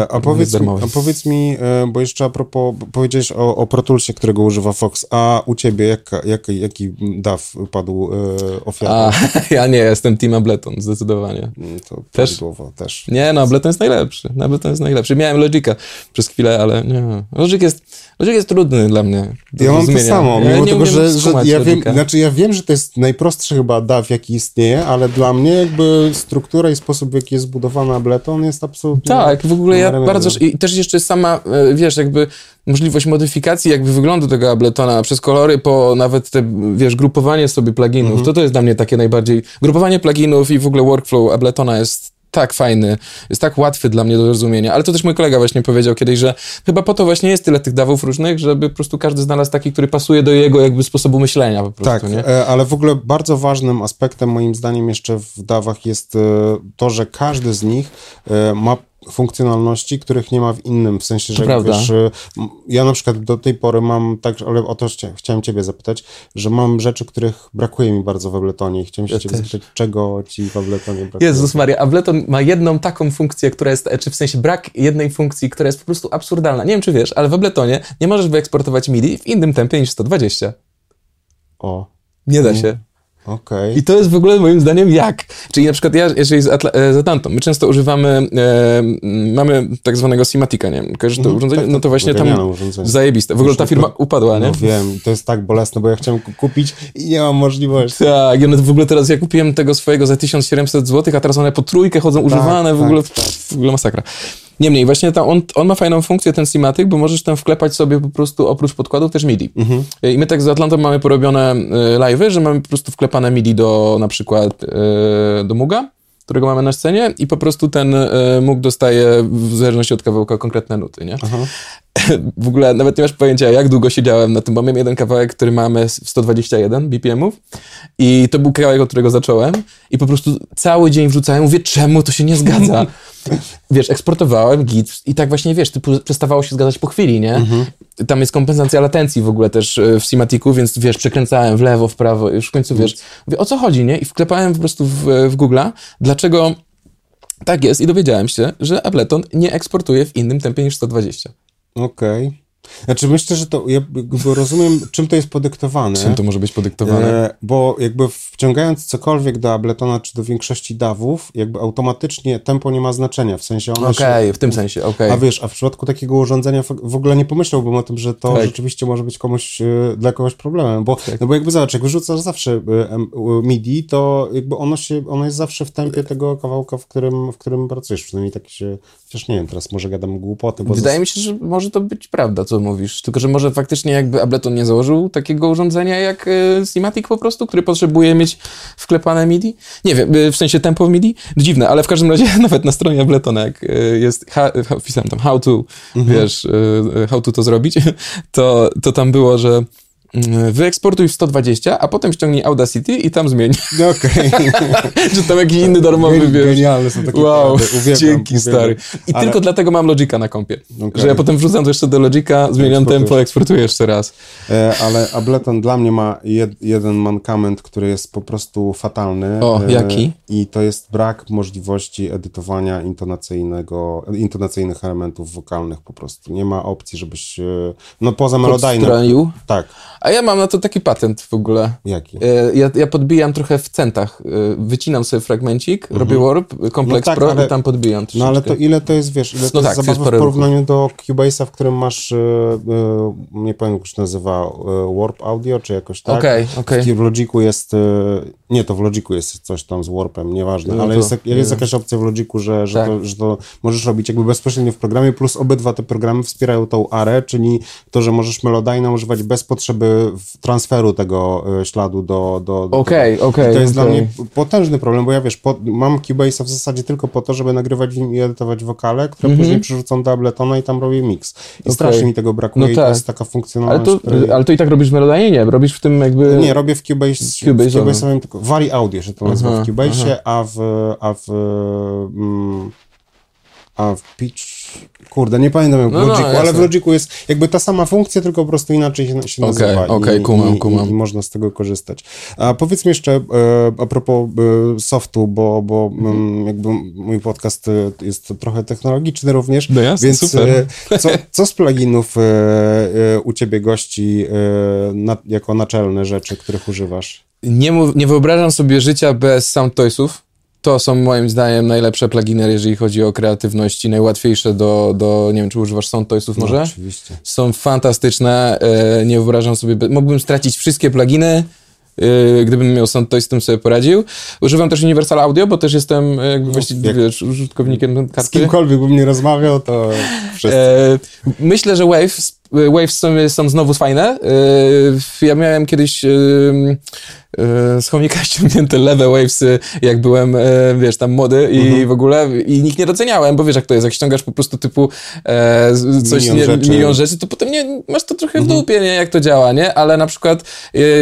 a, powiedz, a powiedz mi, e, bo jeszcze a propos, powiedziałeś o, o Pro Toolsie, którego używa Fox, a u ciebie jaka, jak, jaki DAW padł e, ofiarą? a ja nie, jestem Team Ableton, zdecydowanie. Mm, To Też? prawidłowo też. Nie, no, Ableton jest najlepszy. Ableton jest najlepszy. Miałem Logica przez chwilę, ale nie. Logic jest, Logic jest trudny dla mnie. Ja mam to samo, mimo tego, że, że ja wiem, znaczy ja wiem, że to jest najprostszy chyba DAW, jaki istnieje, ale dla mnie jakby struktura i sposób, w jaki jest zbudowany Ableton jest absolutnie... Tak, w ogóle ja bardzo. I też jeszcze sama, e, wiesz, jakby możliwość modyfikacji jakby wyglądu tego Abletona przez kolory, po nawet te, wiesz, grupowanie sobie pluginów, Mhm. to to jest dla mnie takie najbardziej. Grupowanie pluginów i w ogóle workflow Abletona jest tak fajny, jest tak łatwy dla mnie do zrozumienia. Ale to też mój kolega właśnie powiedział kiedyś, że chyba po to właśnie jest tyle tych dawów różnych, żeby po prostu każdy znalazł taki, który pasuje do jego jakby sposobu myślenia po prostu, Tak, nie? e, ale w ogóle bardzo ważnym aspektem moim zdaniem jeszcze w DAWach jest e, to, że każdy z nich ma funkcjonalności, których nie ma w innym, w sensie, że prawda. wiesz, e, m- ja na przykład do tej pory mam tak, ale o to chcia, chciałem ciebie zapytać, że mam rzeczy, których brakuje mi bardzo w Abletonie i chciałem się Ja ciebie też. zapytać, czego ci w Abletonie brakuje? Jezus Maria, Ableton ma jedną taką funkcję, która jest, czy w sensie brak jednej funkcji, która jest po prostu absurdalna. Nie wiem, czy wiesz, ale w Abletonie nie możesz wyeksportować MIDI w innym tempie niż 120. O, Nie da się. Okej. I to jest w ogóle moim zdaniem jak? Czyli na przykład ja, jeżeli z, Atla- e, z Atlantą, my często używamy, e, mamy tak zwanego Simatica, nie wiem, kojarzysz to urządzenie? tak, no to tak, właśnie tam urządzenie. zajebiste. W ogóle ta firma upadła, nie? No wiem, to jest tak bolesne, bo ja chciałem ku- kupić i nie mam możliwości. Tak, one w ogóle teraz, ja kupiłem tego swojego za 1700 zł, a teraz one po trójkę chodzą używane, w tak. ogóle, w ogóle masakra. Niemniej, właśnie tam on, on ma fajną funkcję, ten Simatic, bo możesz tam wklepać sobie po prostu oprócz podkładów też MIDI. Mhm. I my tak z Atlantą mamy porobione y, live'y, że mamy po prostu wklepane MIDI do na przykład y, do Muga, którego mamy na scenie i po prostu ten y, Mug dostaje w zależności od kawałka konkretne nuty, nie? Aha. w ogóle nawet nie masz pojęcia, jak długo siedziałem na tym, bo miałem jeden kawałek, który mamy w 121 BPM-ów i to był kawałek, od którego zacząłem i po prostu cały dzień wrzucałem, mówię, czemu to się nie zgadza? wiesz, eksportowałem git i tak właśnie, wiesz, typu przestawało się zgadzać po chwili, nie? Tam jest kompensacja latencji w ogóle też e, w Simatiku, więc wiesz, przekręcałem w lewo, w prawo i już w końcu, wiesz, mówię, o co chodzi, nie? I wklepałem po prostu w, w Google'a, dlaczego tak jest i dowiedziałem się, że Ableton nie eksportuje w innym tempie niż 120. Okej. Znaczy myślę, że to, ja rozumiem, czym to jest podyktowane. Czym to może być podyktowane? E, bo jakby wciągając cokolwiek do Abletona czy do większości dawów, jakby automatycznie tempo nie ma znaczenia, w sensie ono Okej, się... w tym sensie, okej. A wiesz, a w przypadku takiego urządzenia w- ogóle nie pomyślałbym o tym, że to Tak. rzeczywiście może być komuś, e, dla kogoś problemem, bo, no bo jakby zobacz, jak wyrzucasz zawsze e, MIDI, to jakby ono się, ono jest zawsze w tempie tego kawałka, w którym, w którym pracujesz, przynajmniej tak się, chociaż nie wiem, teraz może gadam głupoty, bo Wydaje mi się, że może to być prawda, co mówisz. Tylko, że może faktycznie jakby Ableton nie założył takiego urządzenia jak y, Simatic po prostu, który potrzebuje mieć wklepane MIDI. Nie wiem, y, w sensie tempo w MIDI. Dziwne, ale w każdym razie nawet na stronie Abletona, jak y, jest, ha, wpisałem tam how to, wiesz, y, y, how to to zrobić, to, to tam było, że wyeksportuj w 120, a potem ściągnij Audacity i tam zmień. No okej. Że tam jakiś inny darmowy, Gen- wiesz. Genialne są takie Wow. Uwielbiam, dzięki uwielbiam. stary. I Ale- tylko dlatego mam Logica na kompie. Okej. Że ja potem wrzucam to jeszcze do Logica, zmieniam tempo, eksportuję jeszcze raz. E, ale Ableton dla mnie ma jed, jeden mankament, który jest po prostu fatalny. O, E, jaki? I to jest brak możliwości edytowania intonacyjnego, intonacyjnych elementów wokalnych po prostu. Nie ma opcji, żebyś... e, No poza melodajnym. Podstroił. Tak. A ja mam na to taki patent w ogóle. Jaki? E, Ja, ja podbijam trochę w centach. E, Wycinam sobie fragmencik, robię warp, Complex No tak, Pro ale- i tam podbijam No ale to troszeczkę. ile to jest, wiesz, ile No to tak, jest to jest w porównaniu do Cubase'a, w którym masz, e, nie pamiętam jak się nazywa, Warp Audio, czy jakoś tak? Okej, okej. W Logiku jest, nie, to w Logiku jest coś tam z Warpem, nieważne, No ale to jest, jest jakaś opcja w Logiku, że, że, Tak. to, że to możesz robić jakby bezpośrednio w programie, plus obydwa te programy wspierają tą ARę, czyli to, że możesz Melodyna używać bez potrzeby transferu tego e, śladu do... do, do okej, okej. To jest okay. dla mnie potężny problem, bo ja wiesz, po, mam Cubase'a w zasadzie tylko po to, żeby nagrywać i edytować wokale, które mm -hmm. później przerzucam do Abletona i tam robię mix. I okay. strasznie mi tego brakuje no tak. i to jest taka funkcjonalność. Ale to, której... ale to i tak robisz w Melodanie? Nie, robisz w tym jakby... Nie, robię w Cubase, Cubase, w mam tylko Vari Audio się to nazywa aha, w Cubase'ie, a w, a w, mm, a w Pitch Kurde, nie pamiętam jak w no, Logiku, no, ale w Logiku jest jakby ta sama funkcja, tylko po prostu inaczej się, się nazywa. Okej, okay, okay, kumam, i, kumam. I, I, można z tego korzystać. A powiedzmy jeszcze e, a propos e, softu, bo, bo mhm. m, jakby mój podcast e, jest trochę technologiczny również, no jasne, więc super. E, co, co z pluginów e, e, u ciebie gości na, jako naczelne rzeczy, których używasz? Nie, nie wyobrażam sobie życia bez sound toysów to są moim zdaniem najlepsze pluginy, jeżeli chodzi o kreatywność i najłatwiejsze do, do nie wiem, czy używasz SoundToysów no, może? No, oczywiście. Są fantastyczne, e, nie wyobrażam sobie, mógłbym stracić wszystkie pluginy, Yy, gdybym miał sound, to z tym sobie poradził. Używam też Universal Audio, bo też jestem e, jakby no, właściwie, jak wiesz, użytkownikiem karty. Z kimkolwiek bym nie rozmawiał, to wszyscy. E, myślę, że Wave Waves są, są znowu fajne. Ja miałem kiedyś z chomika ściągnięte lewe Wavesy, jak byłem, wiesz, tam młody i mhm. w ogóle i nikt nie doceniałem, bo wiesz, jak to jest, jak ściągasz po prostu typu coś, milion, nie, rzeczy. milion rzeczy, to potem nie, masz to trochę w mhm. dupie, nie, jak to działa, nie? Ale na przykład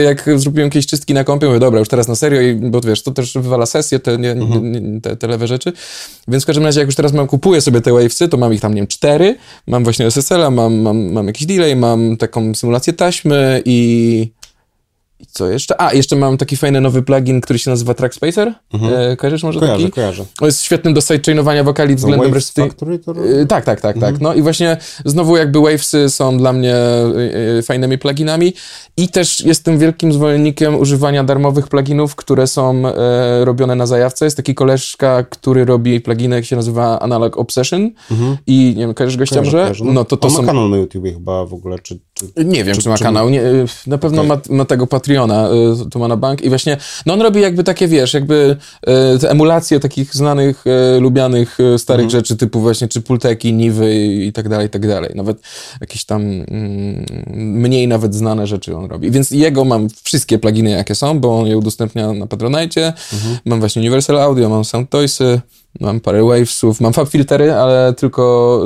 jak zrobiłem jakieś czystki na kompie, mówię, dobra, już teraz na serio, i, bo wiesz, to też wywala sesję, te, nie, mhm. nie, te, te lewe rzeczy. Więc w każdym razie, jak już teraz mam, kupuję sobie te Wavesy, to mam ich tam, nie wiem, cztery, mam właśnie SSL-a, mam, mam, mam jakiś delay, mam taką symulację taśmy i co jeszcze? A, jeszcze mam taki fajny nowy plugin, który się nazywa Trackspacer. Mhm. E, kojarzysz może kojarzę, taki? Kojarzę, On jest świetnym do sidechainowania wokali względem reszty. Factory to e, tak, tak, tak, mhm. tak. No i właśnie znowu jakby Wavesy są dla mnie e, e, fajnymi pluginami i też jestem wielkim zwolennikiem używania darmowych pluginów, które są e, robione na zajawce. Jest taki koleżka, który robi pluginy, jak się nazywa Analog Obsession mhm. i nie wiem, kojarzysz gościa może? No, no to to On są... ma kanał na YouTubie chyba w ogóle, czy... czy nie wiem, czy, czy ma czy... kanał. Nie, na pewno okay. ma, ma tego Patreona, tu ma na bank i właśnie, no on robi jakby takie, wiesz, jakby te emulacje takich znanych, e, lubianych, starych mhm. rzeczy typu właśnie czy Pulteki, Niwy i, i tak dalej, i tak dalej. Nawet jakieś tam mm, mniej nawet znane rzeczy on robi. Więc jego mam wszystkie pluginy, jakie są, bo on je udostępnia na Patronite. Mhm. Mam właśnie Universal Audio, mam SoundToysy, Mam parę wavesów, mam filtery, ale tylko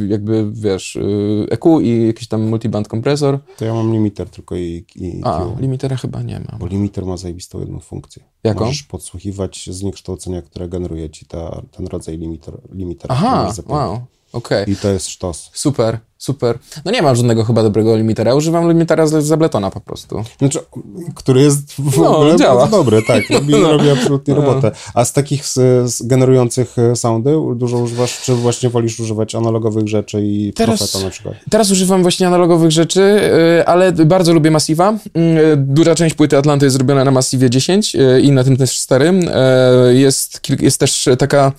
y, jakby, wiesz, y, EQ i jakiś tam multiband kompresor. To ja mam limiter tylko i, i A, limitera chyba nie mam. Bo limiter ma zajebistą jedną funkcję. Jaką? Możesz podsłuchiwać zniekształcenia, które generuje ci ta, ten rodzaj limiter, limitera. Aha, wow, okej. Okay. I to jest sztos. Super. Super. No nie mam żadnego chyba dobrego limitera. Używam limitera z, z Abletona po prostu. Znaczy, który jest w no, ogóle działa. dobry, tak. Robi, no. robi absolutnie no. robotę. A z takich z, z generujących e, soundy dużo używasz, czy właśnie wolisz używać analogowych rzeczy i teraz, Profeta na przykład? Teraz używam właśnie analogowych rzeczy, e, ale bardzo lubię Massiva. Mm, e, duża część płyty Atlanty jest zrobiona na Massivie 10 i na tym też starym. Jest, jest też taka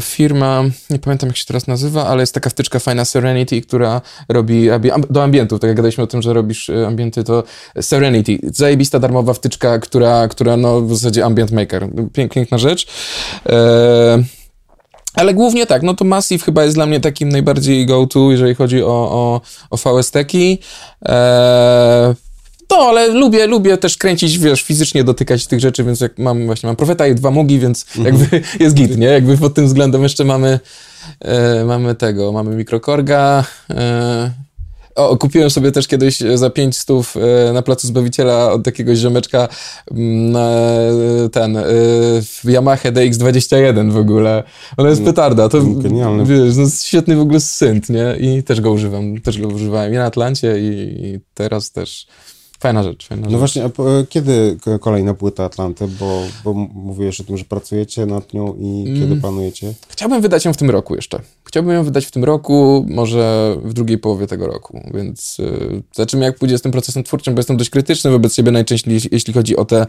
firma, nie pamiętam jak się teraz nazywa, ale jest taka wtyczka fajna Serenity, która która robi do ambientów, tak jak gadaliśmy o tym, że robisz e, ambienty, to Serenity, zajebista darmowa wtyczka, która, która no w zasadzie ambient maker, piękna rzecz. E ale głównie tak, no to Massive chyba jest dla mnie takim najbardziej go-to, jeżeli chodzi o, o, o VST-ki. E no, ale lubię, lubię też kręcić, wiesz, fizycznie dotykać tych rzeczy, więc jak mam właśnie, mam Profeta i dwa mugi, więc mhm. jakby jest git, nie? Jakby pod tym względem jeszcze mamy E, mamy tego, mamy mikrokorga. E, o, kupiłem sobie też kiedyś za 5 stów e, na Placu Zbawiciela od jakiegoś ziomeczka mm, ten Yamaha DX21 w ogóle. Ona jest no, petarda. To, Genialny. Wiesz, no, świetny w ogóle synt, nie? I też go używam. Też go używałem i na Atlancie i, i teraz też Fajna rzecz, fajna No rzecz. właśnie, a kiedy kolejna płyta Atlanty? Bo, bo mówiłeś o tym, że pracujecie nad nią i mm. kiedy planujecie? Chciałbym wydać ją w tym roku jeszcze. Chciałbym ją wydać w tym roku, może w drugiej połowie tego roku, więc yy, zobaczymy jak pójdzie z tym procesem twórczym, bo jestem dość krytyczny wobec siebie najczęściej, jeśli chodzi o te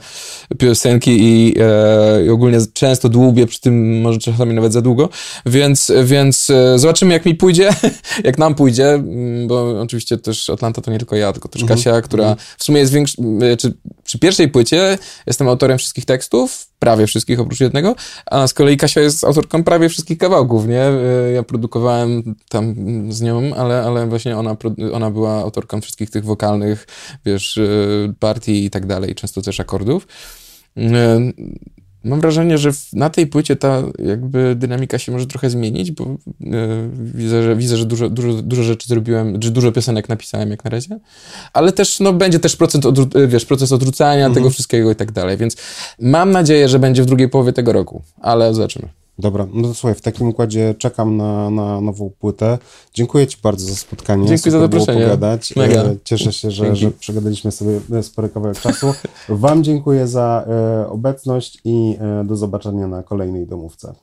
piosenki i, yy, i ogólnie często dłubię przy tym, może czasami nawet za długo, więc, więc yy, zobaczymy jak mi pójdzie, jak nam pójdzie, mm, bo oczywiście też Atlanta to nie tylko ja, tylko też mhm. Kasia, która w w sumie jest większy, y, czy przy pierwszej płycie jestem autorem wszystkich tekstów, prawie wszystkich oprócz jednego, a z kolei Kasia jest autorką prawie wszystkich kawałków, nie? Y, Ja produkowałem tam z nią, ale, ale właśnie ona, ona była autorką wszystkich tych wokalnych, wiesz, y, partii i tak dalej, często też akordów. Mam wrażenie, że na tej płycie ta jakby dynamika się może trochę zmienić, bo e, widzę, że, widzę, że dużo, dużo, dużo rzeczy zrobiłem, czy dużo piosenek napisałem jak na razie, ale też no, będzie też procent odrzu- e, wiesz, proces odrzucania tego wszystkiego i tak dalej, więc mam nadzieję, że będzie w drugiej połowie tego roku, ale zobaczymy. Dobra, no to słuchaj, w takim układzie czekam na, na nową płytę. Dziękuję Ci bardzo za spotkanie. Dziękuję za Super było zaproszenie. pogadać. Mega. E, Cieszę się, że, Dzięki. że przegadaliśmy sobie spory kawałek czasu. Wam dziękuję za e, obecność i e, do zobaczenia na kolejnej domówce.